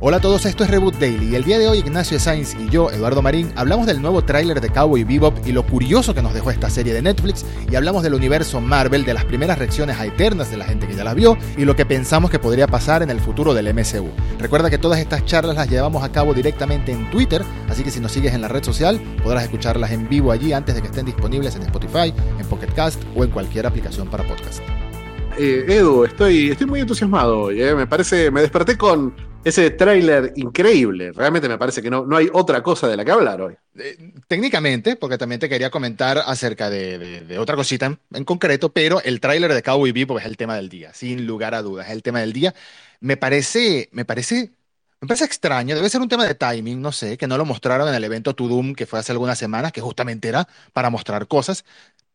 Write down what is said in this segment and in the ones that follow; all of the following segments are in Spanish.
Hola a todos, esto es Reboot Daily y el día de hoy Ignacio Sainz y yo, Eduardo Marín, hablamos del nuevo tráiler de Cowboy Bebop y lo curioso que nos dejó esta serie de Netflix y hablamos del universo Marvel, de las primeras reacciones a eternas de la gente que ya las vio y lo que pensamos que podría pasar en el futuro del MCU. Recuerda que todas estas charlas las llevamos a cabo directamente en Twitter, así que si nos sigues en la red social podrás escucharlas en vivo allí antes de que estén disponibles en Spotify, en Pocket Cast o en cualquier aplicación para podcast. Eh, Edu, estoy, estoy muy entusiasmado hoy. eh. Me parece, me desperté con ese tráiler increíble. Realmente me parece que no, no hay otra cosa de la que hablar hoy. Eh, técnicamente, porque también te quería comentar acerca de, de- de otra cosita en, en concreto, pero el tráiler de Cowboy Bebop es el tema del día, sin lugar a dudas, es el tema del día. Me parece, me parece, me parece extraño, debe ser un tema de timing, no sé, que no lo mostraron en el evento To Doom que fue hace algunas semanas, que justamente era para mostrar cosas,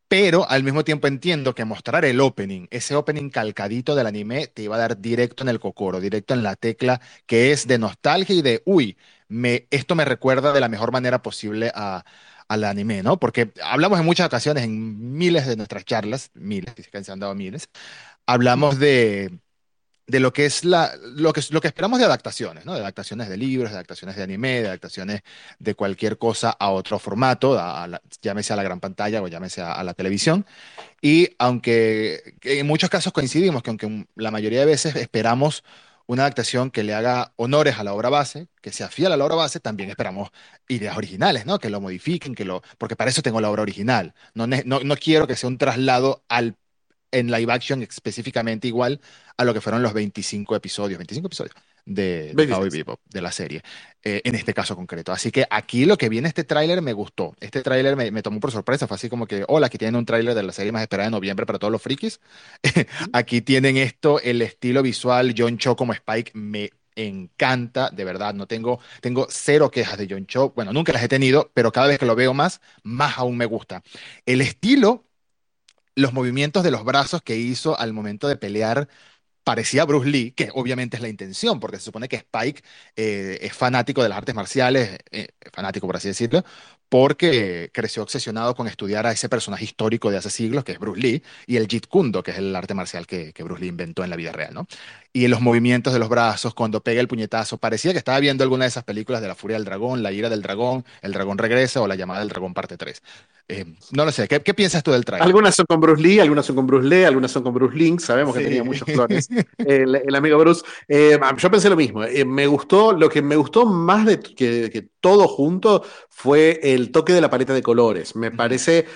pero al mismo tiempo entiendo que mostrar el opening, ese opening calcadito del anime, te iba a dar directo en el cocoro, directo en la tecla que es de nostalgia y de, uy, esto me recuerda de la mejor manera posible a, al anime, ¿no? Porque hablamos en muchas ocasiones, en miles de nuestras charlas, miles, que se han dado miles, hablamos de, de lo que es la, lo que, lo que esperamos de adaptaciones, ¿no? De adaptaciones de libros, de adaptaciones de anime, de adaptaciones de cualquier cosa a otro formato, a- a la- llámese a la gran pantalla o llámese a, a la televisión. Y aunque que en muchos casos coincidimos que aunque la mayoría de veces esperamos una adaptación que le haga honores a la obra base, que sea fiel a la obra base, también esperamos ideas originales, ¿no? Que lo modifiquen, que lo, porque para eso tengo la obra original. No, no, no quiero que sea un traslado al, en live action específicamente igual a lo que fueron los 25 episodios, 25 episodios de, de 26. Cowboy Bebop, de la serie, eh, en este caso concreto. Así que aquí lo que viene este tráiler me gustó. Este tráiler me, me tomó por sorpresa. Fue así como que, hola, aquí tienen un tráiler de la serie más esperada de noviembre para todos los frikis. Aquí tienen esto, el estilo visual, John Cho como Spike me encanta, de verdad. No tengo, tengo cero quejas de John Cho. Bueno, nunca las he tenido, pero cada vez que lo veo más, más aún me gusta. El estilo, los movimientos de los brazos que hizo al momento de pelear parecía Bruce Lee, que obviamente es la intención, porque se supone que Spike eh, es fanático de las artes marciales, eh, fanático por así decirlo, porque creció obsesionado con estudiar a ese personaje histórico de hace siglos, que es Bruce Lee, y el Jeet Kune Do, que es el arte marcial que, Bruce Lee inventó en la vida real, ¿no? Y los movimientos de los brazos, cuando pega el puñetazo, parecía que estaba viendo alguna de esas películas de La Furia del Dragón, La Ira del Dragón, El Dragón Regresa o La Llamada del Dragón Parte 3. Eh, no lo sé, ¿qué, qué piensas tú del trailer? Algunas son con Bruce Lee, algunas son con Bruce Lee, algunas son con Bruce Link. Sabemos que tenía muchos clones. El, el amigo Bruce. Eh, yo pensé lo mismo. Eh, me gustó, lo que me gustó más de que, que todo junto fue el toque de la paleta de colores. Me parece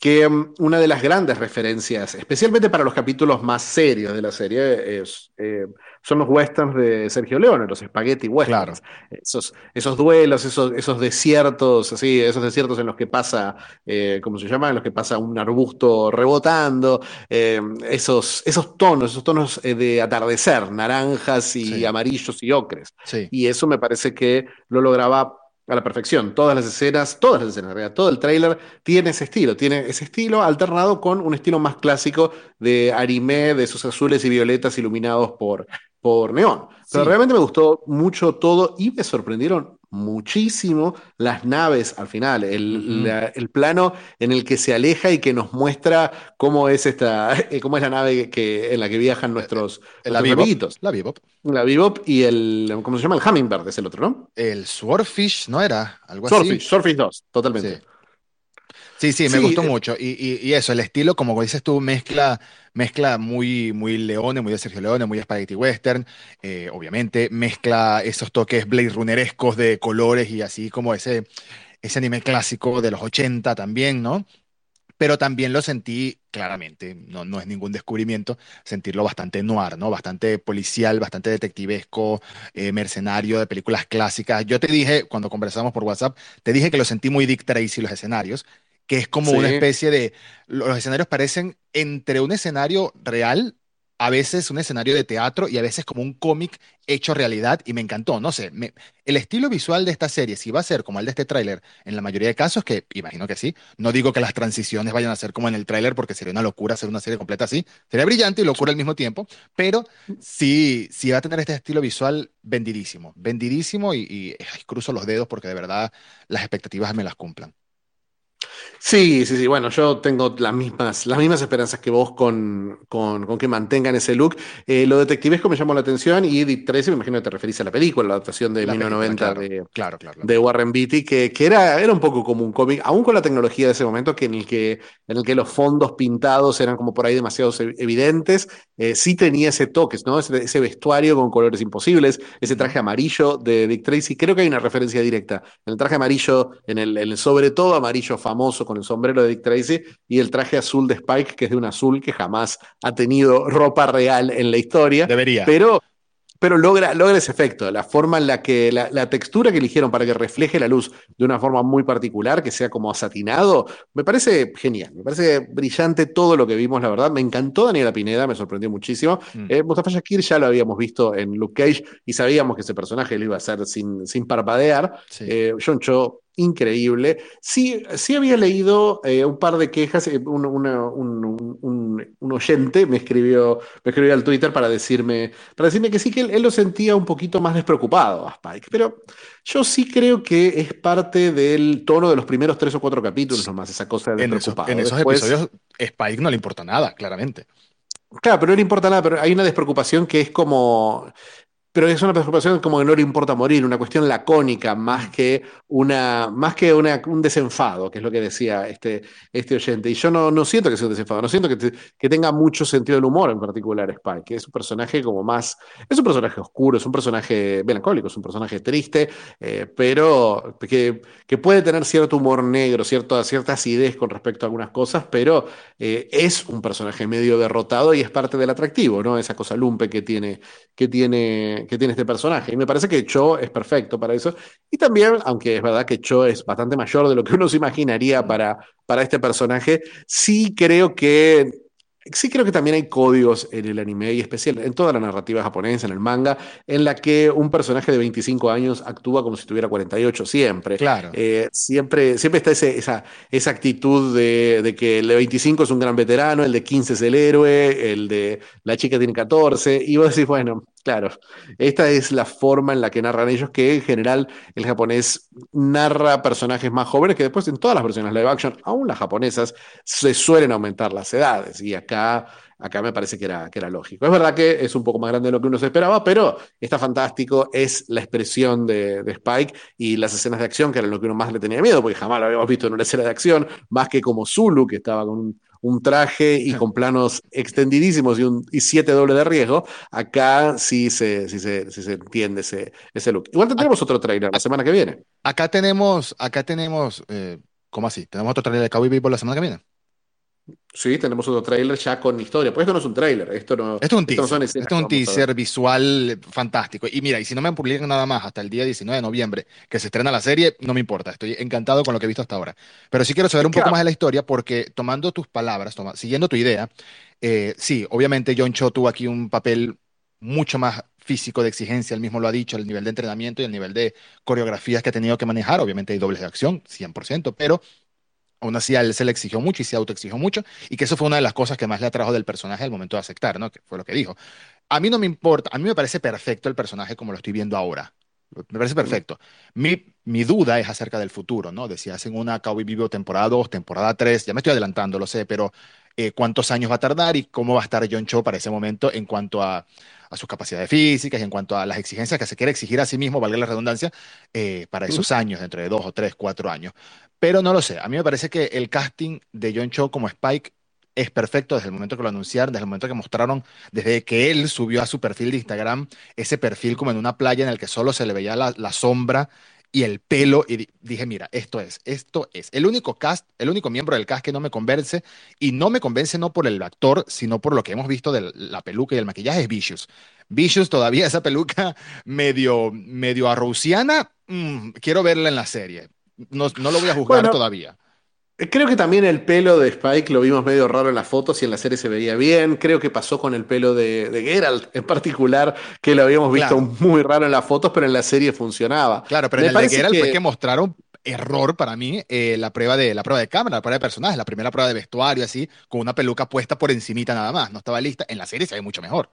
que mm, una de las grandes referencias, especialmente para los capítulos más serios de la serie, es, eh, son los westerns de Sergio Leone, los spaghetti westerns. Esos, esos duelos, esos, esos desiertos, así, esos desiertos en los que pasa, eh, ¿cómo se llama? En los que pasa un arbusto rebotando, eh, esos, esos tonos, esos tonos eh, de atardecer, naranjas y Sí. amarillos y ocres. Sí. Y eso me parece que lo lograba a la perfección. Todas las escenas, todas las escenas, en realidad, todo el tráiler tiene ese estilo, tiene ese estilo alternado con un estilo más clásico de anime, de esos azules y violetas iluminados por, por neón. Pero Sí. realmente me gustó mucho todo y me sorprendieron muchísimo las naves al final, el, la- el plano en el que se aleja y que nos muestra cómo es esta, eh, cómo es la nave que, en la que viajan nuestros, La nuestros Bebop. amiguitos. La Bebop. La Bebop y el, ¿cómo se llama? El Hummingbird es el otro, ¿no? El Swordfish, ¿no era? Algo así. Swordfish, Swordfish 2, totalmente. Sí. Sí, sí, me Sí, gustó eh, mucho. Y, y- y eso, el estilo, como dices tú, mezcla, mezcla muy, muy Leone, muy de Sergio Leone, muy Spaghetti Western, eh, obviamente, mezcla esos toques Blade Runnerescos de colores y así como ese, ese anime clásico de los 80 también, ¿no? Pero también lo sentí claramente, no, no es ningún descubrimiento, sentirlo bastante noir, ¿no? Bastante policial, bastante detectivesco, eh, mercenario de películas clásicas. Yo te dije, cuando conversamos por WhatsApp, te dije que lo sentí muy Dick Tracy los escenarios, que es como una especie de, los escenarios parecen entre un escenario real, a veces un escenario de teatro y a veces como un cómic hecho realidad y me encantó, no sé, me- el estilo visual de esta serie, si va a ser como el de este tráiler, en la mayoría de casos, que imagino que sí, no digo que las transiciones vayan a ser como en el tráiler porque sería una locura hacer una serie completa así, sería brillante y locura al mismo tiempo, pero sí, sí va a tener este estilo visual vendidísimo, vendidísimo y, y, ay, cruzo los dedos porque de verdad las expectativas me las cumplan. Sí, sí, sí. Bueno, yo tengo las mismas, las mismas esperanzas que vos con, con, que mantengan ese look. Eh, lo detectivesco me llamó la atención y Dick Tracy, me imagino que te referís a la película, la adaptación de 1990 de, claro, claro, de, Warren Beatty, que, que, era, era un poco como un cómic, aún con la tecnología de ese momento, que en, el que, en el que los fondos pintados eran como por ahí demasiado evidentes. Eh, sí tenía ese toque, ¿no? Ese, vestuario con colores imposibles, ese traje amarillo de Dick Tracy. Creo que hay una referencia directa. En el traje amarillo, en el, en el sobre todo amarillo famoso con el sombrero de Dick Tracy y el traje azul de Spike, que es de un azul que jamás ha tenido ropa real en la historia. Debería. Pero pero logra, logra ese efecto, la forma en la que, la, textura que eligieron para que refleje la luz de una forma muy particular, que sea como satinado, me parece genial, me parece brillante todo lo que vimos, la verdad, me encantó Daniela Pineda, me sorprendió muchísimo. Mm. Eh, Mustafa Shakir ya lo habíamos visto en Luke Cage y sabíamos que ese personaje lo iba a hacer sin, sin parpadear. Eh, John Cho increíble. Sí, sí había leído eh, un par de quejas, eh, un, un, oyente me escribió, me escribió al Twitter para decirme, para decirme que sí, que él, lo sentía un poquito más despreocupado a Spike, pero yo sí creo que es parte del tono de los primeros tres o cuatro capítulos nomás, esa cosa de despreocupado. en esos episodios Spike no le importa nada, claramente. Claro, pero no le importa nada, pero hay una despreocupación que es como, pero es una preocupación como que no le importa morir, una cuestión lacónica más que, una, más que una, un desenfado, que es lo que decía este, este oyente. Y yo no, no siento que sea un desenfado, no siento que, que tenga mucho sentido del humor en particular Spike, que es un personaje como más, es un personaje oscuro, es un personaje melancólico, es un personaje triste, eh, pero que, que, puede tener cierto humor negro, cierto, ciertas ideas con respecto a algunas cosas, pero eh, es un personaje medio derrotado y es parte del atractivo, ¿no? Esa cosa lumpe que tiene, que tiene que, tiene este personaje. Y me parece que Cho es perfecto para eso. Y también, aunque es verdad que Cho es bastante mayor de lo que uno se imaginaría para, para este personaje, sí creo que Sí creo que también hay códigos en el anime y especial en toda la narrativa japonesa, en el manga, en la que un personaje de 25 años actúa como si tuviera 48 siempre. Claro. Eh, siempre, siempre está esa, esa actitud de, que el de 25 es un gran veterano, el de 15 es el héroe, el de la chica tiene 14, y vos decís, bueno, claro, esta es la forma en la que narran ellos, que en general el japonés narra personajes más jóvenes, que después en todas las versiones live action, aún las japonesas, se suelen aumentar las edades, y acá acá, me parece que era, que era lógico. Es verdad que es un poco más grande de lo que uno se esperaba, pero está fantástico, es la expresión de, Spike y las escenas de acción, que era lo que uno más le tenía miedo, porque jamás lo habíamos visto en una escena de acción, más que como Zulu, que estaba con un, traje y con planos extendidísimos y, un, y siete doble de riesgo, acá sí se, sí se, se entiende ese, ese look. Igual tendremos otro trailer la semana que viene. Acá tenemos, acá tenemos, eh, ¿cómo así? ¿Tenemos otro trailer de Cowboy Bebop la semana que viene? Sí, tenemos otro tráiler ya con historia. Pues esto no es un tráiler, esto no, esto es un teaser, esto es un teaser visual fantástico. Y mira, y si no me publican nada más hasta el día 19 de noviembre que se estrena la serie, no me importa, estoy encantado con lo que he visto hasta ahora. Pero sí quiero saber un poco más de la historia porque tomando tus palabras, siguiendo tu idea, eh, sí, obviamente John Cho tuvo aquí un papel mucho más físico de exigencia, él mismo lo ha dicho, el nivel de entrenamiento y el nivel de coreografías que ha tenido que manejar, obviamente hay dobles de acción, 100%, pero aún así a él se le exigió mucho y se autoexigió mucho, y que eso fue una de las cosas que más le atrajo del personaje al momento de aceptar, ¿no? Que fue lo que dijo. A mí no me importa, a mí me parece perfecto el personaje como lo estoy viendo ahora. Me parece perfecto. Mi, mi duda es acerca del futuro, ¿no? De si hacen una Cowboy Vivo temporada 2, temporada 3, ya me estoy adelantando, lo sé, pero eh, cuántos años va a tardar y cómo va a estar John Cho para ese momento en cuanto a, a sus capacidades físicas y en cuanto a las exigencias que se quiere exigir a sí mismo, valga la redundancia, eh, para esos años, dentro de dos o tres, cuatro años. Pero no lo sé. A mí me parece que el casting de John Cho como Spike es perfecto desde el momento que lo anunciaron, desde el momento que mostraron, desde que él subió a su perfil de Instagram, ese perfil como en una playa en el que solo se le veía la, sombra y el pelo y dije, mira, esto es, esto es. El único cast, el único miembro del cast que no me convence y no me convence no por el actor, sino por lo que hemos visto de la peluca y el maquillaje es Vicious. Vicious todavía esa peluca medio medio arrusiana, mm, quiero verla en la serie. No, lo voy a juzgar todavía. Creo que también el pelo de Spike lo vimos medio raro en las fotos y en la serie se veía bien. Creo que pasó con el pelo de, Geralt en particular, que lo habíamos visto muy raro en las fotos, pero en la serie funcionaba. Claro, pero en el de Geralt fue que mostraron error para mí eh, la prueba de la prueba de cámara, la prueba de personajes, la primera prueba de vestuario así, con una peluca puesta por encimita nada más, no estaba lista. En la serie se ve mucho mejor.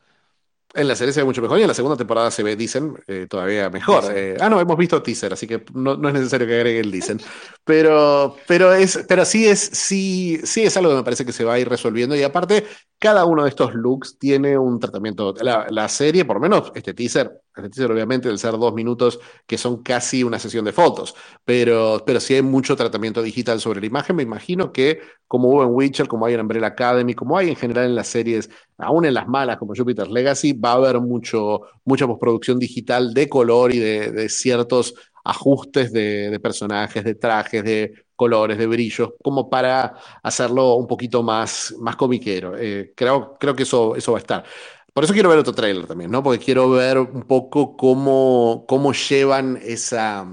En la serie se ve mucho mejor y en la segunda temporada se ve, dicen, eh, todavía mejor. Eh, ah, no, hemos visto teaser, así que no, es necesario que agregue el dicen. Pero, pero, es, pero sí, es, sí, sí es algo que me parece que se va a ir resolviendo. Y aparte, cada uno de estos looks tiene un tratamiento. La, la serie, por lo menos este teaser obviamente del ser dos minutos, que son casi una sesión de fotos. Pero, pero sí hay mucho tratamiento digital sobre la imagen. Me imagino que como hubo en Witcher, como hay en Umbrella Academy, como hay en general en las series, aún en las malas como Jupiter's Legacy, va a haber mucho, mucha postproducción digital de color y de, ciertos ajustes de, personajes, de trajes, de colores, de brillos, como para hacerlo un poquito más, más comiquero. Eh, creo, creo que eso, eso va a estar. Por eso quiero ver otro trailer también, ¿no? Porque quiero ver un poco cómo, cómo llevan esa,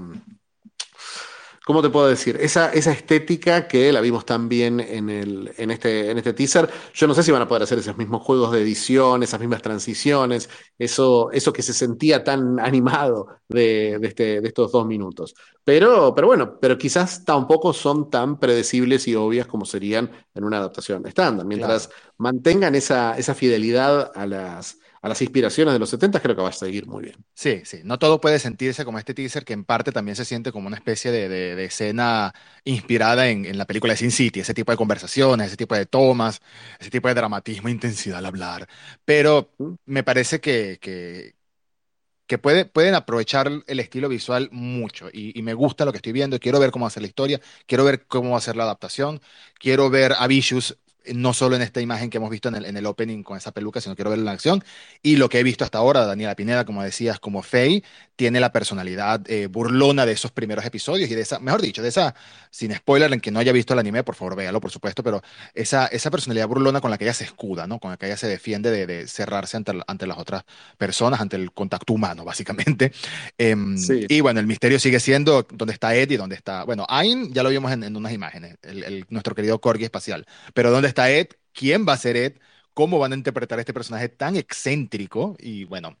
¿cómo te puedo decir? Esa, esa estética que la vimos también en, el, en, este, en este teaser. Yo no sé si van a poder hacer esos mismos juegos de edición, esas mismas transiciones, eso, eso que se sentía tan animado de, este, de estos dos minutos. Pero, pero bueno, pero quizás tampoco son tan predecibles y obvias como serían en una adaptación estándar. Mientras mantengan esa, esa fidelidad a las a las inspiraciones de los 70, creo que va a seguir muy bien. Sí, sí, no todo puede sentirse como este teaser, que en parte también se siente como una especie de, escena inspirada en, la película de Sin City, ese tipo de conversaciones, ese tipo de tomas, ese tipo de dramatismo, intensidad al hablar. Pero mm. me parece que, que, pueden aprovechar el estilo visual mucho y, me gusta lo que estoy viendo, quiero ver cómo va a ser la historia, quiero ver cómo va a ser la adaptación, quiero ver a Vicious no solo en esta imagen que hemos visto en el, en el opening con esa peluca, sino quiero verlo en acción. Y lo que he visto hasta ahora, Daniela Pineda, como decías, como Faye, tiene la personalidad eh, burlona de esos primeros episodios y de esa, mejor dicho, de esa, sin spoiler, en que no haya visto el anime, por favor véalo, por supuesto, pero esa, esa personalidad burlona con la que ella se escuda, ¿no? Con la que ella se defiende de, cerrarse ante, ante, las otras personas, ante el contacto humano, básicamente. Em, y bueno, el misterio sigue siendo dónde está Ed y dónde está, bueno, Ain ya lo vimos en, unas imágenes, el, nuestro querido Corgi espacial, pero dónde está Ed, quién va a ser Ed, cómo van a interpretar a este personaje tan excéntrico y bueno,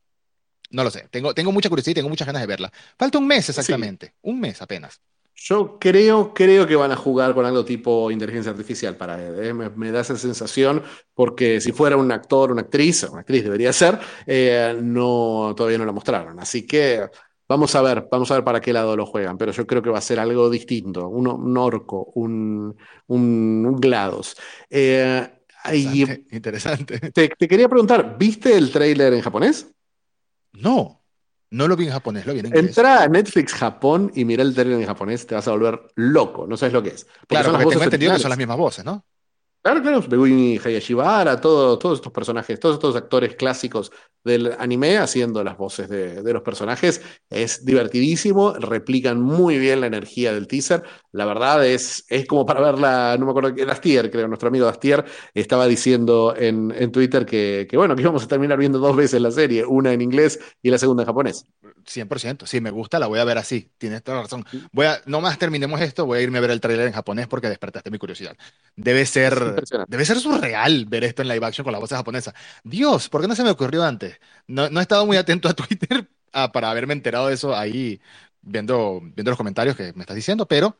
no lo sé. Tengo, tengo mucha curiosidad y tengo muchas ganas de verla. Falta un mes exactamente, un mes apenas. Yo creo, creo que van a jugar con algo tipo inteligencia artificial para Ed. ¿eh? Me, da esa sensación porque si fuera un actor, una actriz, una actriz debería ser, eh, no, todavía no la mostraron. Así que vamos a ver, vamos a ver para qué lado lo juegan. Pero yo creo que va a ser algo distinto, un, orco, un, un, GLaDOS. Eh, interesante. Te, te, quería preguntar, ¿viste el tráiler en japonés? No, no lo vi en japonés, lo vi en inglés. Entra a Netflix Japón y mira el término en japonés, te vas a volver loco, no sabes lo que es. claro, porque tengo entendido que son las mismas voces, ¿no? Claro, claro, Megumi Hayashibara, todo, todos estos personajes, todos estos actores clásicos del anime haciendo las voces de, los personajes. Es divertidísimo, replican muy bien la energía del teaser. La verdad es, es como para verla, no me acuerdo, Dastier, creo, nuestro amigo Dastier, estaba diciendo en, en Twitter que, que, bueno, que íbamos a terminar viendo dos veces la serie, una en inglés y la segunda en japonés. 100%, sí, me gusta, la voy a ver así, tienes toda la razón. Voy a, no más terminemos esto, voy a irme a ver el trailer en japonés porque despertaste mi curiosidad. Debe ser, debe ser surreal ver esto en live action con la voz japonesa. Dios, ¿por qué no se me ocurrió antes? No, he estado muy atento a Twitter ah, para haberme enterado de eso ahí viendo, viendo los comentarios que me estás diciendo, pero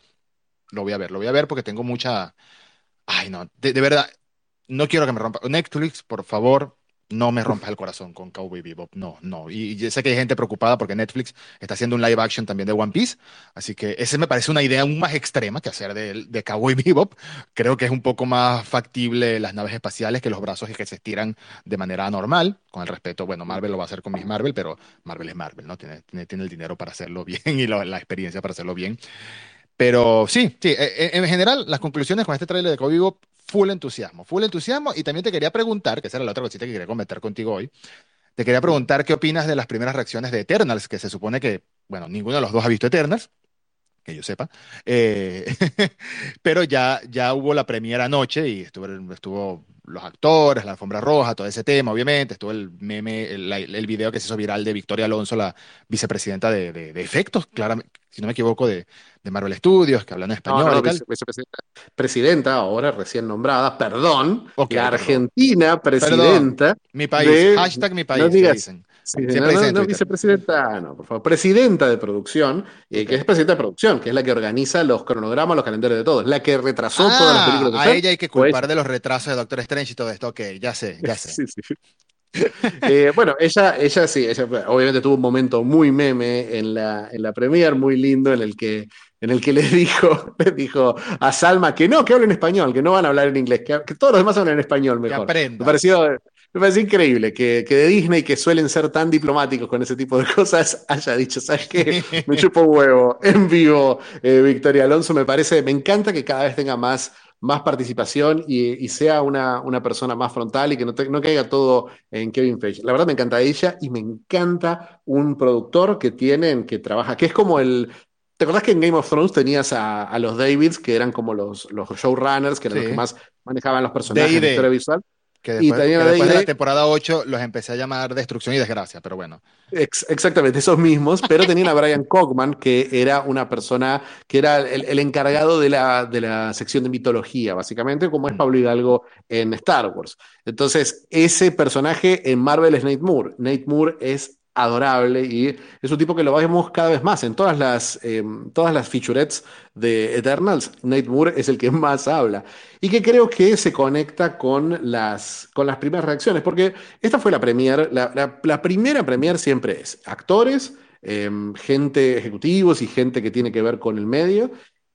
lo voy a ver, lo voy a ver porque tengo mucha... Ay, no, de verdad, no quiero que me rompa. Netflix, por favor, no me rompas el corazón con Cowboy Bebop, no, no. Y, yo sé que hay gente preocupada porque Netflix está haciendo un live action también de One Piece, así que ese me parece una idea aún más extrema que hacer de, Cowboy Bebop. Creo que es un poco más factible las naves espaciales que los brazos que se estiran de manera normal, con el respeto, bueno, Marvel lo va a hacer con Miss Marvel, pero Marvel es Marvel, ¿no? Tiene, tiene, el dinero para hacerlo bien y la experiencia para hacerlo bien. Pero sí, sí, e, e, en general, las conclusiones con este trailer de Bebop full entusiasmo, full entusiasmo. Y también te quería preguntar, que esa era la otra cosita que quería comentar contigo hoy, te quería preguntar qué opinas de las primeras reacciones de Eternals, que se supone que, bueno, ninguno de los dos ha visto Eternals, que yo sepa, eh, pero ya, ya hubo la premiera anoche y estuvo, estuvo los actores, la alfombra roja, todo ese tema, obviamente, estuvo el meme, el, el video que se hizo viral de Victoria Alonso, la vicepresidenta de, de, de efectos, claramente, si no me equivoco, de, de Marvel Studios, que hablan español. No, presidenta, ahora recién nombrada, perdón, la Argentina presidenta. Mi país, hashtag mi país, dicen. No, vicepresidenta, no, por favor, presidenta de producción, eh, que es presidenta de producción, que es la que organiza los cronogramas, los calendarios de todos, la que retrasó todas las películas. De a ella hay que culpar de los retrasos de Doctor Strange y todo esto, ok, ya sé, ya sé. sí, sí. Eh, bueno, ella, ella sí, ella obviamente tuvo un momento muy meme en la, en la premier, muy lindo, en el que, en el que le dijo, le dijo a Salma que no, que hablen español, que no van a hablar en inglés, que, todos los demás hablan en español mejor. Que me pareció, me parece increíble que, que, de Disney, que suelen ser tan diplomáticos con ese tipo de cosas, haya dicho, ¿sabes qué? Me chupo huevo en vivo, eh, Victoria Alonso. Me parece, me encanta que cada vez tenga más más participación y, sea una, una, persona más frontal y que no, no caiga todo en Kevin Feige. La verdad me encanta ella y me encanta un productor que tienen, que trabaja, que es como el... ¿Te acordás que en Game of Thrones tenías a, los Davids, que eran como los, los showrunners, que eran los que más manejaban los personajes de historia visual? Que después, de la temporada 8 los empecé a llamar Destrucción y Desgracia, pero bueno. exactamente, esos mismos, pero tenían a Brian Cogman, que era una persona que era el, encargado de la, de la, sección de mitología, básicamente, como es mm. Pablo Hidalgo en Star Wars. Entonces, ese personaje en Marvel es Nate Moore. Nate Moore es adorable y es un tipo que lo vemos cada vez más en todas las, em, todas las featurettes de Eternals. Nate Moore es el que más habla y que creo que se conecta con las, con las primeras reacciones, porque esta fue la premier, la, primera premier siempre es actores, em, gente ejecutivos y gente que tiene que ver con el medio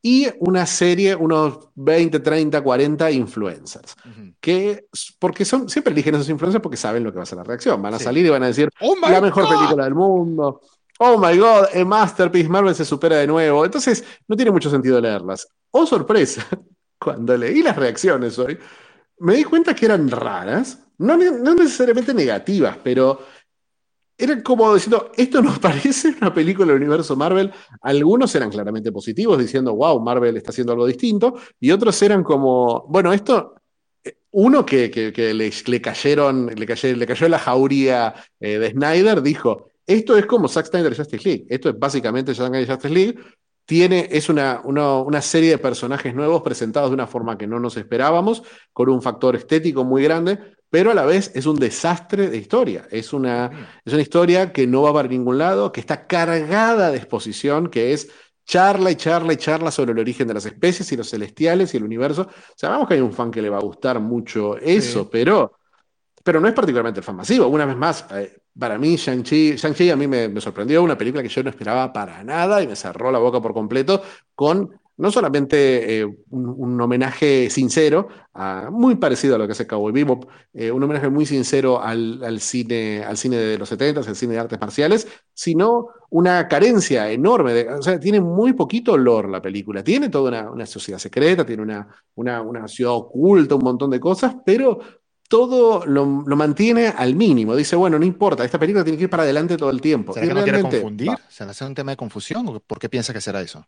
y una serie, unos 20, 30, 40 influencers. que, porque son, siempre eligen esos influencers porque saben lo que va a ser la reacción. Van a salir y van a decir, oh la mejor película del mundo. Oh my God, a masterpiece, Marvel se supera de nuevo. Entonces, no tiene mucho sentido leerlas. Oh, sorpresa, cuando leí las reacciones hoy, me di cuenta que eran raras, no, no necesariamente negativas, pero era como diciendo, esto nos parece una película del universo Marvel. Algunos eran claramente positivos, diciendo, wow, Marvel está haciendo algo distinto, y otros eran como, bueno, esto, eh, uno que, le, cayeron, le, cayó, le cayó la jauría eh, de Snyder, dijo, esto es como Zack Snyder Justice League, esto es básicamente Zack Snyder Justice League, tiene, es una, una, serie de personajes nuevos presentados de una forma que no nos esperábamos, con un factor estético muy grande, pero a la vez es un desastre de historia. Es una, es una historia que no va para ningún lado, que está cargada de exposición, que es charla y charla y charla sobre el origen de las especies y los celestiales y el universo. Sabemos que hay un fan que le va a gustar mucho eso, pero, pero no es particularmente el fan masivo. Una vez más, eh, para mí, Shang-Chi, Shang a mí me, sorprendió, una película que yo no esperaba para nada y me cerró la boca por completo con no solamente eh, un, homenaje sincero, muy parecido a lo que hace Cowboy Bebop, eh, un homenaje muy sincero al, cine, al cine de los 70, al cine de artes marciales, sino una carencia enorme. O sea, tiene muy poquito olor la película. Tiene toda una, sociedad secreta, tiene una, una, ciudad oculta, un montón de cosas, pero todo lo, mantiene al mínimo. Dice, bueno, no importa, esta película tiene que ir para adelante todo el tiempo. ¿Será que no quiere confundir? ¿Se hace un tema de confusión? ¿Por qué piensa que será eso?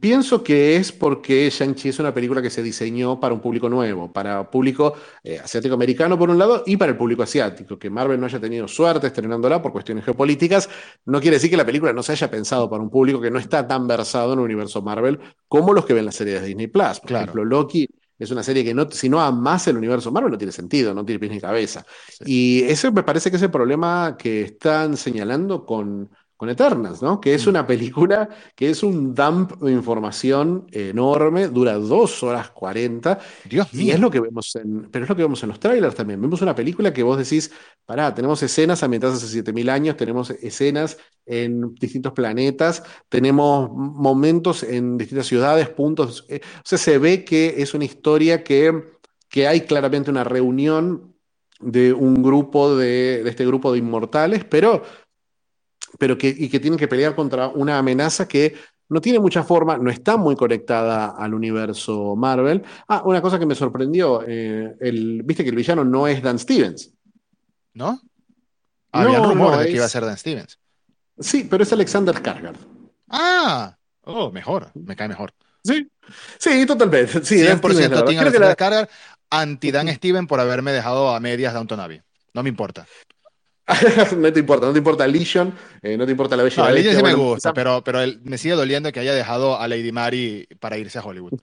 Pienso que es porque Shang-Chi es una película que se diseñó para un público nuevo, para público eh, asiático-americano por un lado y para el público asiático. Que Marvel no haya tenido suerte estrenándola por cuestiones geopolíticas no quiere decir que la película no se haya pensado para un público que no está tan versado en el universo Marvel como los que ven las series de Disney Plus. Por ejemplo, Loki es una serie que no, si no amas el universo Marvel no tiene sentido, no tiene pies ni cabeza. Y ese me parece que es el problema que están señalando con con Eternals, ¿no? Que es mm. una película que es un dump de información enorme, dura dos horas cuarenta. Dios y es lo que vemos en, pero es lo que vemos en los trailers también. Vemos una película que vos decís, pará, tenemos escenas ambientadas hace 7000 años, tenemos escenas en distintos planetas, tenemos momentos en distintas ciudades, puntos. Eh, o sea, se ve que es una historia que, que hay claramente una reunión de un grupo de, de este grupo de inmortales, pero pero que, y que tienen que pelear contra una amenaza que no tiene mucha forma, no está muy conectada al universo Marvel. Ah, una cosa que me sorprendió, eh, el, viste que el villano no es Dan Stevens. ¿No? Había rumores de que iba a ser Dan Stevens. Sí, pero es Alexander Skarsgård. Ah, oh, mejor, me cae mejor. Sí, sí, totalmente. Sí, 100% Team Alexander anti Dan Stevens por haberme dejado a medias Downton Abbey. No me importa. no te importa, no te importa Legion, eh, no te importa la bella. No, Legion sí me gusta, pero, pero me sigue doliendo que haya dejado a Lady Mary para irse a Hollywood.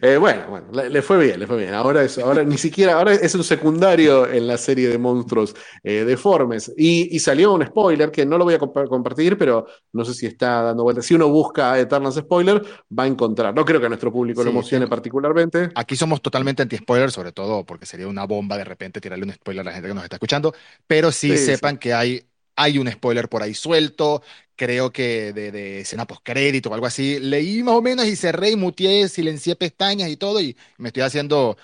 Eh, bueno, bueno, le, fue bien, le fue bien. Ahora, es, ahora ni siquiera, ahora es un secundario en la serie de monstruos eh, deformes. Y, salió un spoiler que no lo voy a compartir, pero no sé si está dando vuelta. Si uno busca Eternals Spoiler, va a encontrar. No creo que a nuestro público lo emocione particularmente. Aquí somos totalmente anti-spoiler, sobre todo porque sería una bomba de repente tirarle un spoiler a la gente que nos está escuchando. Pero sí, sepan que hay hay un spoiler por ahí suelto, creo que de, de escena postcrédito o algo así. Leí más o menos y cerré y muteé, silencié pestañas y todo y me estoy haciendo...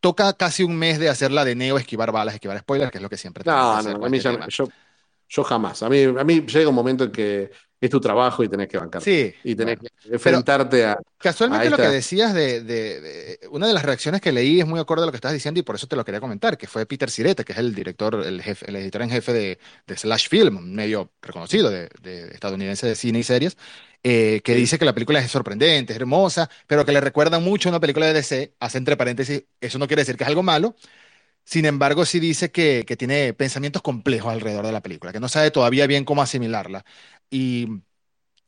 Toca casi un mes de hacerla de Neo, esquivar balas, esquivar spoilers, que es lo que siempre tengo no, que hacer. No, a mí este yo, yo, jamás. A mí, a mí llega un momento en que es tu trabajo y tenés que bancar. Sí. Y tenés que enfrentarte a. Casualmente lo que decías de, Una de las reacciones que leí es muy acorde a lo que estás diciendo y por eso te lo quería comentar, que fue Peter Sirete, que es el director, el, jefe, el editor en jefe de, Slash Film, un medio reconocido de, estadounidense de cine y series, eh, que dice que la película es sorprendente, es hermosa, pero que le recuerda mucho a una película de DC, hace entre paréntesis, eso no quiere decir que es algo malo. Sin embargo, sí dice que, tiene pensamientos complejos alrededor de la película, que no sabe todavía bien cómo asimilarla. Y,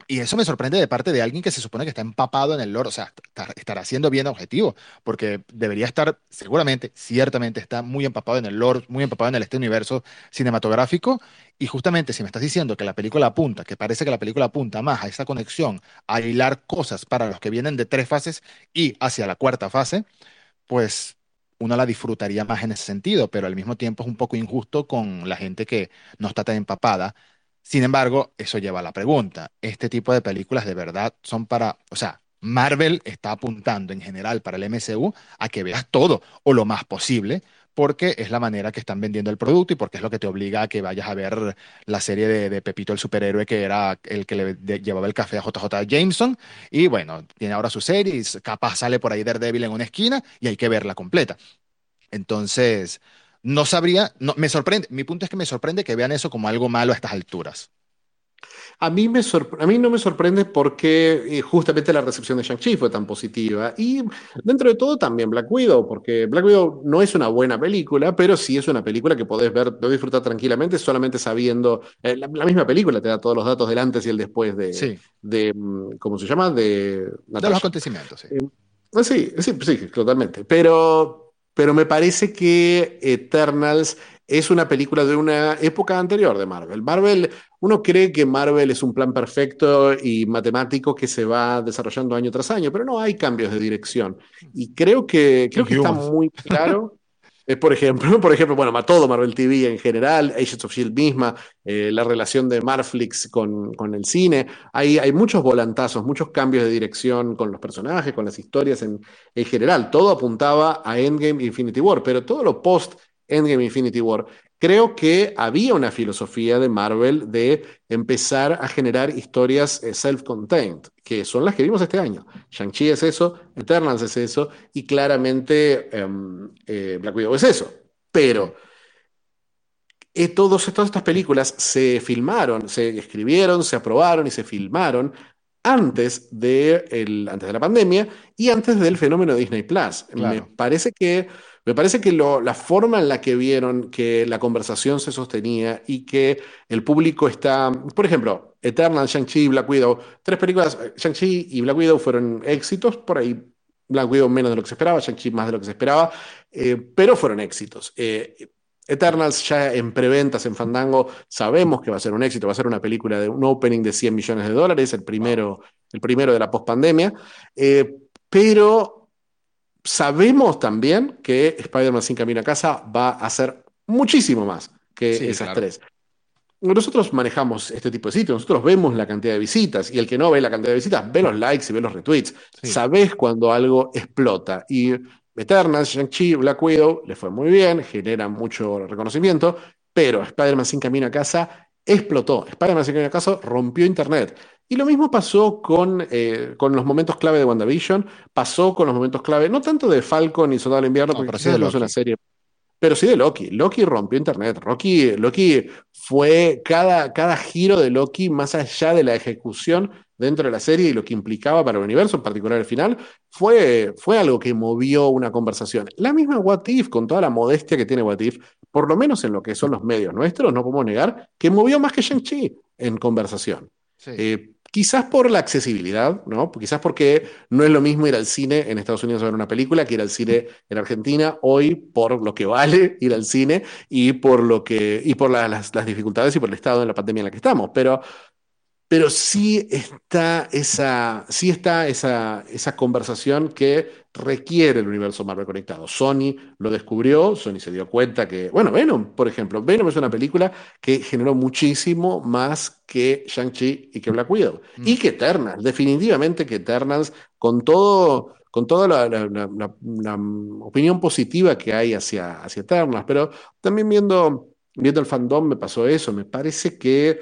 eso me sorprende de parte de alguien que se supone que está empapado en el lore, o sea, estará siendo bien objetivo, porque debería estar, seguramente, ciertamente está muy empapado en el lore, muy empapado en este universo cinematográfico, y justamente si me estás diciendo que la película apunta, que parece que la película apunta más a esa conexión, a hilar cosas para los que vienen de tres fases y hacia la cuarta fase, pues uno la disfrutaría más en ese sentido, pero al mismo tiempo es un poco injusto con la gente que no está tan empapada. Sin embargo, eso lleva a la pregunta, ¿este tipo de películas de verdad son para, o sea, Marvel está apuntando en general para el MCU a que veas todo o lo más posible, porque es la manera que están vendiendo el producto y porque es lo que te obliga a que vayas a ver la serie de, Pepito el superhéroe que era el que le llevaba el café a JJ Jameson y bueno, tiene ahora su serie y capaz sale por ahí Daredevil en una esquina y hay que verla completa. Entonces, no sabría, no, me sorprende, mi punto es que me sorprende que vean eso como algo malo a estas alturas. A mí, me a mí no me sorprende porque eh, justamente la recepción de Shang-Chi fue tan positiva. Y dentro de todo también Black Widow, porque Black Widow no es una buena película, pero sí es una película que podés ver, podés disfrutar tranquilamente solamente sabiendo. Eh, la, misma película te da todos los datos del antes y el después de. de mm, ¿Cómo se llama? De, de los acontecimientos, sí. Eh, sí, sí, sí, totalmente. Pero pero me parece que Eternals es una película de una época anterior de Marvel. Marvel, uno cree que Marvel es un plan perfecto y matemático que se va desarrollando año tras año, pero no hay cambios de dirección. Y creo que, creo que está muy claro. Eh, por ejemplo, por ejemplo, bueno, todo Marvel TV en general, Agents of Shield misma, eh, la relación de Marflix con, con el cine. Hay, hay, muchos volantazos, muchos cambios de dirección con los personajes, con las historias en, en general. Todo apuntaba a Endgame Infinity War, pero todo lo post Endgame Infinity War Creo que había una filosofía de Marvel de empezar a generar historias eh, self-contained, que son las que vimos este año. Shang-Chi es eso, Eternals es eso, y claramente em, eh, Black Widow es eso. Pero eh, todas estas películas se filmaron, se escribieron, se aprobaron y se filmaron antes de, antes de la pandemia y antes del fenómeno Disney Plus. Me parece que me parece que la forma en la que vieron que la conversación se sostenía y que el público está, por ejemplo, Eternal, Shang-Chi y Black Widow, tres películas, eh, Shang-Chi y Black Widow fueron éxitos, por ahí Black Widow menos de lo que se esperaba, Shang-Chi más de lo que se esperaba, eh, pero fueron éxitos. Eh, Eternals ya en preventas en Fandango sabemos que va a ser un éxito, va a ser una película de un opening de 100 millones de dólares, el primero, el primero de la pospandemia, pero sabemos también que Spider-Man sin camino a casa va a hacer muchísimo más que esas tres. Nosotros manejamos este tipo de sitios, nosotros vemos la cantidad de visitas y el que no ve la cantidad de visitas ve los likes y ve los retweets. Sabes cuando algo explota y Eternals, Shang-Chi, Black Widow le fue muy bien, genera mucho reconocimiento, pero Spider-Man sin camino a casa explotó. Spider-Man sin camino a casa rompió internet. Y lo mismo pasó con, eh, con los momentos clave de WandaVision, pasó con los momentos clave, no tanto de Falcon y Soldado del Invierno, porque sí no es una serie, pero sí de Loki. Loki rompió Internet. Loki, Loki fue cada, cada giro de Loki, más allá de la ejecución dentro de la serie y lo que implicaba para el universo, en particular el final, fue, fue algo que movió una conversación. La misma What If, con toda la modestia que tiene What If, por lo menos en lo que son los medios nuestros, no podemos negar que movió más que Shang-Chi en conversación. Eh, Quizás por la accesibilidad, ¿no? Quizás porque no es lo mismo ir al cine en Estados Unidos a ver una película que ir al cine en Argentina hoy por lo que vale ir al cine y por lo que y por las, las dificultades y por el estado de la pandemia en la que estamos. Pero pero sí está esa, sí está esa, esa conversación que requiere el universo Marvel conectado. Sony lo descubrió, Sony se dio cuenta que, bueno, Venom, por ejemplo, Venom es una película que generó muchísimo más que Shang-Chi y que Black Widow. Mm. Y que Eternals, definitivamente que Eternals, con todo, con toda la, opinión positiva que hay hacia, hacia Eternals, pero también viendo, viendo el fandom me pasó eso, me parece que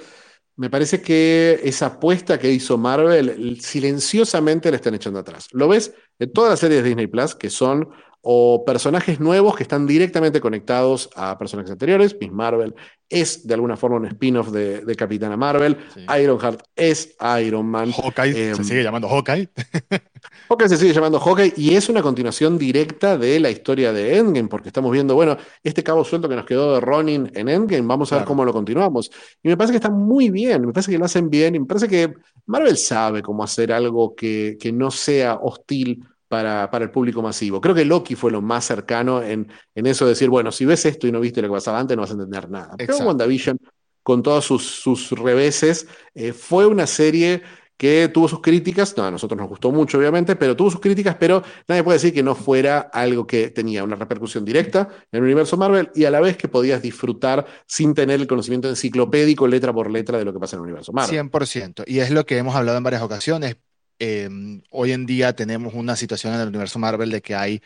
me parece que esa apuesta que hizo Marvel silenciosamente la están echando atrás. Lo ves en todas las series de Disney Plus, que son o personajes nuevos que están directamente conectados a personajes anteriores. Miss Marvel es de alguna forma un spin-off de, Capitana Marvel. Ironheart es Iron Man. Hawkeye se em, sigue llamando Hawkeye. Hawkeye se sigue llamando Hawkeye y es una continuación directa de la historia de Endgame, porque estamos viendo, bueno, este cabo suelto que nos quedó de Ronin en Endgame, vamos a ver cómo lo continuamos. Y me parece que está muy bien, me parece que lo hacen bien y me parece que Marvel sabe cómo hacer algo que, que no sea hostil para, para, el público masivo. Creo que Loki fue lo más cercano en, en, eso de decir, bueno, si ves esto y no viste lo que pasaba antes, no vas a entender nada. Pero WandaVision, con todos sus, sus reveses, eh, fue una serie que tuvo sus críticas, no, a nosotros nos gustó mucho, obviamente, pero tuvo sus críticas, pero nadie puede decir que no fuera algo que tenía una repercusión directa en el universo Marvel y a la vez que podías disfrutar sin tener el conocimiento enciclopédico, letra por letra, de lo que pasa en el universo Marvel. 100%. Y es lo que hemos hablado en varias ocasiones. Em, hoy en día tenemos una situación en el universo Marvel de que hay,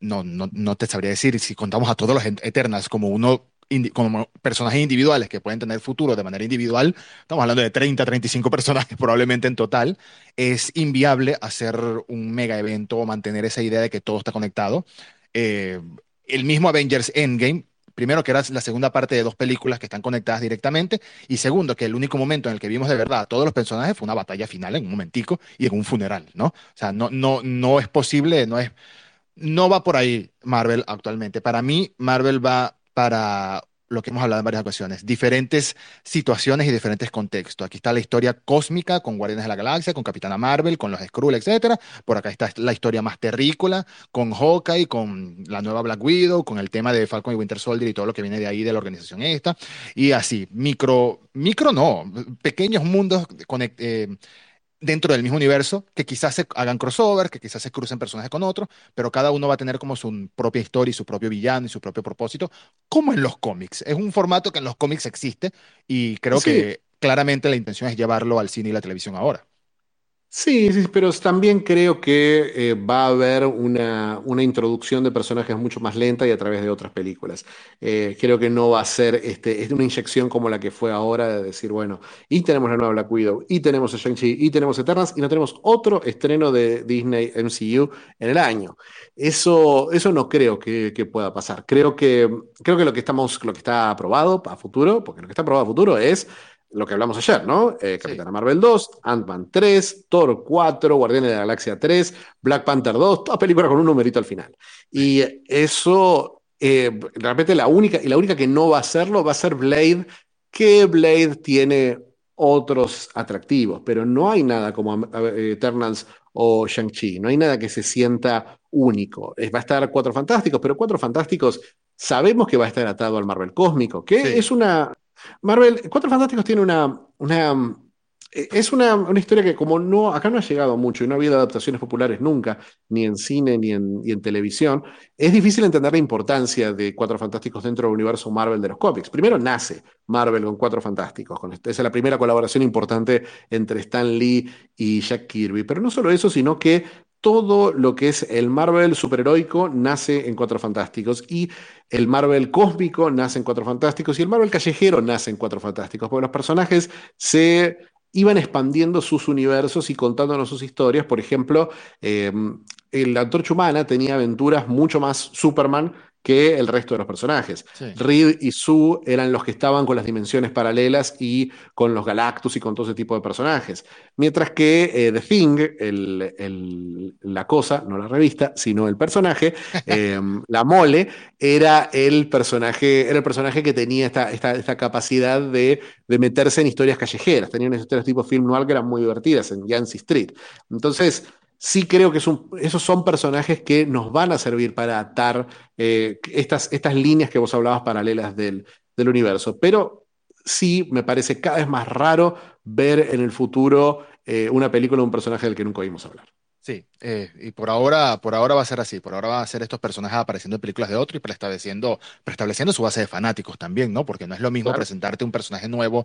no, no, no te sabría decir, si contamos a todos los Eternas como uno como personajes individuales que pueden tener futuro de manera individual, estamos hablando de 30, 35 personajes probablemente en total, es inviable hacer un mega evento o mantener esa idea de que todo está conectado. Eh, el mismo Avengers Endgame primero que era la segunda parte de dos películas que están conectadas directamente, y segundo que el único momento en el que vimos de verdad a todos los personajes fue una batalla final en un momentico y en un funeral, ¿no? O sea, no, no, no es posible, no es, no va por ahí Marvel actualmente. Para mí, Marvel va para lo que hemos hablado en varias ocasiones, diferentes situaciones y diferentes contextos. Aquí está la historia cósmica con Guardianes de la Galaxia, con Capitana Marvel, con los Skrull, etc. Por acá está la historia más terrícola con Hawkeye, con la nueva Black Widow, con el tema de Falcon y Winter Soldier y todo lo que viene de ahí de la organización esta. Y así, micro, micro no, pequeños mundos eh, dentro del mismo universo, que quizás se hagan crossover, que quizás se crucen personajes con otros, pero cada uno va a tener como su propia historia y su propio villano y su propio propósito, como en los cómics. Es un formato que en los cómics existe y creo que claramente la intención es llevarlo al cine y la televisión ahora. Sí, sí, pero también creo que eh, va a haber una, una, introducción de personajes mucho más lenta y a través de otras películas. Eh, creo que no va a ser este, es una inyección como la que fue ahora de decir, bueno, y tenemos la nueva Black Widow, y tenemos a Shang-Chi, y tenemos Eternals, y no tenemos otro estreno de Disney MCU en el año. Eso, eso no creo que, que pueda pasar. Creo que, creo que lo que estamos, lo que está aprobado a futuro, porque lo que está aprobado a futuro es lo que hablamos ayer, ¿no? Eh, Capitana Marvel 2, Ant-Man 3, Thor 4, Guardianes de la Galaxia 3, Black Panther 2, toda película con un numerito al final. Y eso, eh, realmente la única, y la única que no va a hacerlo va a ser Blade, que Blade tiene otros atractivos, pero no hay nada como eh, Eternals o Shang-Chi, no hay nada que se sienta único. Va a estar Cuatro Fantásticos, pero Cuatro Fantásticos sabemos que va a estar atado al Marvel Cósmico, que es una Marvel, Cuatro Fantásticos tiene una, una eh, es una, historia que como no, acá no ha llegado mucho y no ha habido adaptaciones populares nunca, ni en cine ni en, en televisión, es difícil entender la importancia de Cuatro Fantásticos dentro del universo Marvel de los cómics. Primero nace Marvel con Cuatro Fantásticos, con esa es la primera colaboración importante entre Stan Lee y Jack Kirby, pero no solo eso, sino que todo lo que es el Marvel superheroico nace en Cuatro Fantásticos y el Marvel cósmico nace en Cuatro Fantásticos y el Marvel callejero nace en Cuatro Fantásticos, porque los personajes se iban expandiendo sus universos y contándonos sus historias. Por ejemplo, eh, el Antorcha Humana tenía aventuras mucho más Superman que el resto de los personajes. Reed y Sue eran los que estaban con las dimensiones paralelas y con los Galactus y con todo ese tipo de personajes. Mientras que eh, The Thing, la cosa, no la revista, sino el personaje, em, la mole, era el personaje, era el personaje que tenía esta, esta, capacidad de, de, meterse en historias callejeras. Tenía unas historias tipo film noir que eran muy divertidas en Yancey Street. Entonces, sí creo que esos son personajes que nos van a servir para atar eh, estas, estas líneas que vos hablabas paralelas del, universo. Pero sí me parece cada vez más raro ver en el futuro eh, una película de un personaje del que nunca oímos hablar. Sí, eh, y por ahora, por ahora va a ser así, por ahora van a ser estos personajes apareciendo en películas de otro y preestableciendo, preestableciendo su base de fanáticos también, ¿no? Porque no es lo mismo presentarte un personaje nuevo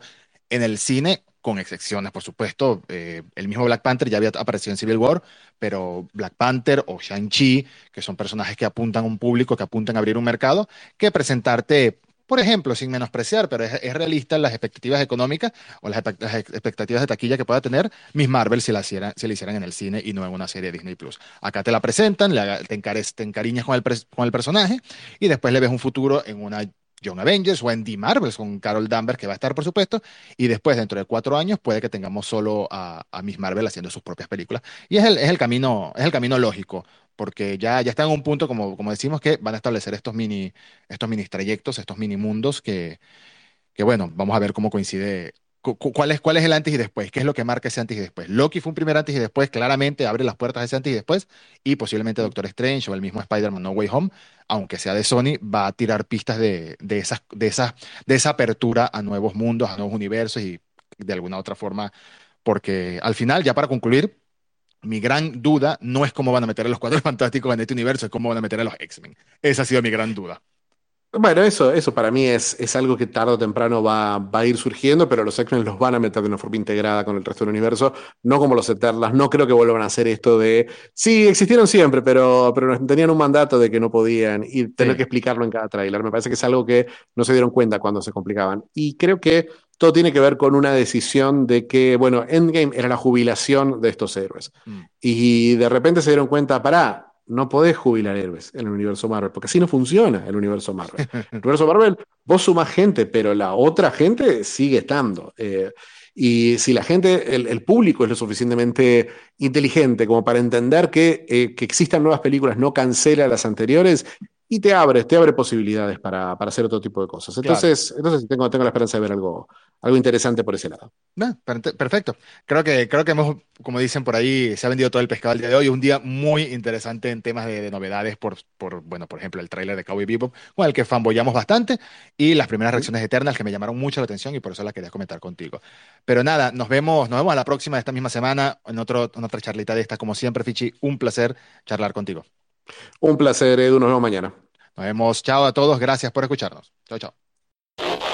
en el cine, con excepciones, por supuesto. Eh, el mismo Black Panther ya había aparecido en Civil War, pero Black Panther o Shang-Chi, que son personajes que apuntan a un público, que apuntan a abrir un mercado, que presentarte por ejemplo, sin menospreciar, pero es, realista las expectativas económicas o las, expectativas de taquilla que pueda tener Miss Marvel si la, hicieran, si hicieran en el cine y no en una serie de Disney Plus. Acá te la presentan, te, te, encariñas con el, con el personaje y después le ves un futuro en una Young Avengers o en The Marvels con Carol Danvers, que va a estar, por supuesto, y después, dentro de cuatro años, puede que tengamos solo a, Miss Marvel haciendo sus propias películas. Y es el, es el, camino, es el camino lógico porque ya, ya está en un punto, como, como decimos, que van a establecer estos mini, estos mini trayectos, estos mini mundos que, que, bueno, vamos a ver cómo coincide. ¿Cuál es, ¿Cuál es el antes y después? ¿Qué es lo que marca ese antes y después? Loki fue un primer antes y después, claramente abre las puertas de ese antes y después, y posiblemente Doctor Strange o el mismo Spider-Man No Way Home, aunque sea de Sony, va a tirar pistas de, de, esas, de, esa, de esa apertura a nuevos mundos, a nuevos universos y de alguna otra forma, porque al final, ya para concluir, mi gran duda no es cómo van a meter a los cuadros fantásticos en este universo, es cómo van a meter a los X-Men. Esa ha sido mi gran duda. Bueno, eso, eso para mí es, es algo que tarde o temprano va, va a ir surgiendo, pero los X-Men los van a meter de una forma integrada con el resto del universo, no como los Eternals. No creo que vuelvan a hacer esto de, sí, existieron siempre, pero, pero tenían un mandato de que no podían y tener que explicarlo en cada tráiler. Me parece que es algo que no se dieron cuenta cuando se complicaban. Y creo que todo tiene que ver con una decisión de que, bueno, Endgame era la jubilación de estos héroes. Mm. Y de repente se dieron cuenta, pará, no podés jubilar héroes en el universo Marvel, porque así no funciona el universo Marvel. El universo Marvel, vos sumás gente, pero la otra gente sigue estando. Eh, y si la gente, el, público es lo suficientemente inteligente como para entender que, eh, que existan nuevas películas no cancela las anteriores y te abre, te abre posibilidades para, para hacer otro tipo de cosas. Entonces, entonces tengo, tengo la esperanza de ver algo, algo interesante por ese lado. perfecto. Creo que, creo que hemos, como dicen por ahí, se ha vendido todo el pescado el día de hoy. Un día muy interesante en temas de, novedades por, por, bueno, por ejemplo, el tráiler de Cowboy Bebop, con el que fanboyamos bastante, y las primeras reacciones eternas que me llamaron mucho la atención y por eso las quería comentar contigo. Pero nada, nos vemos, nos vemos a la próxima de esta misma semana en, otro, en otra charlita de esta. Como siempre, Fichi, un placer charlar contigo. Un placer, Edu. Nos vemos mañana. Nos vemos. Chao a todos. Gracias por escucharnos. Chao, chao.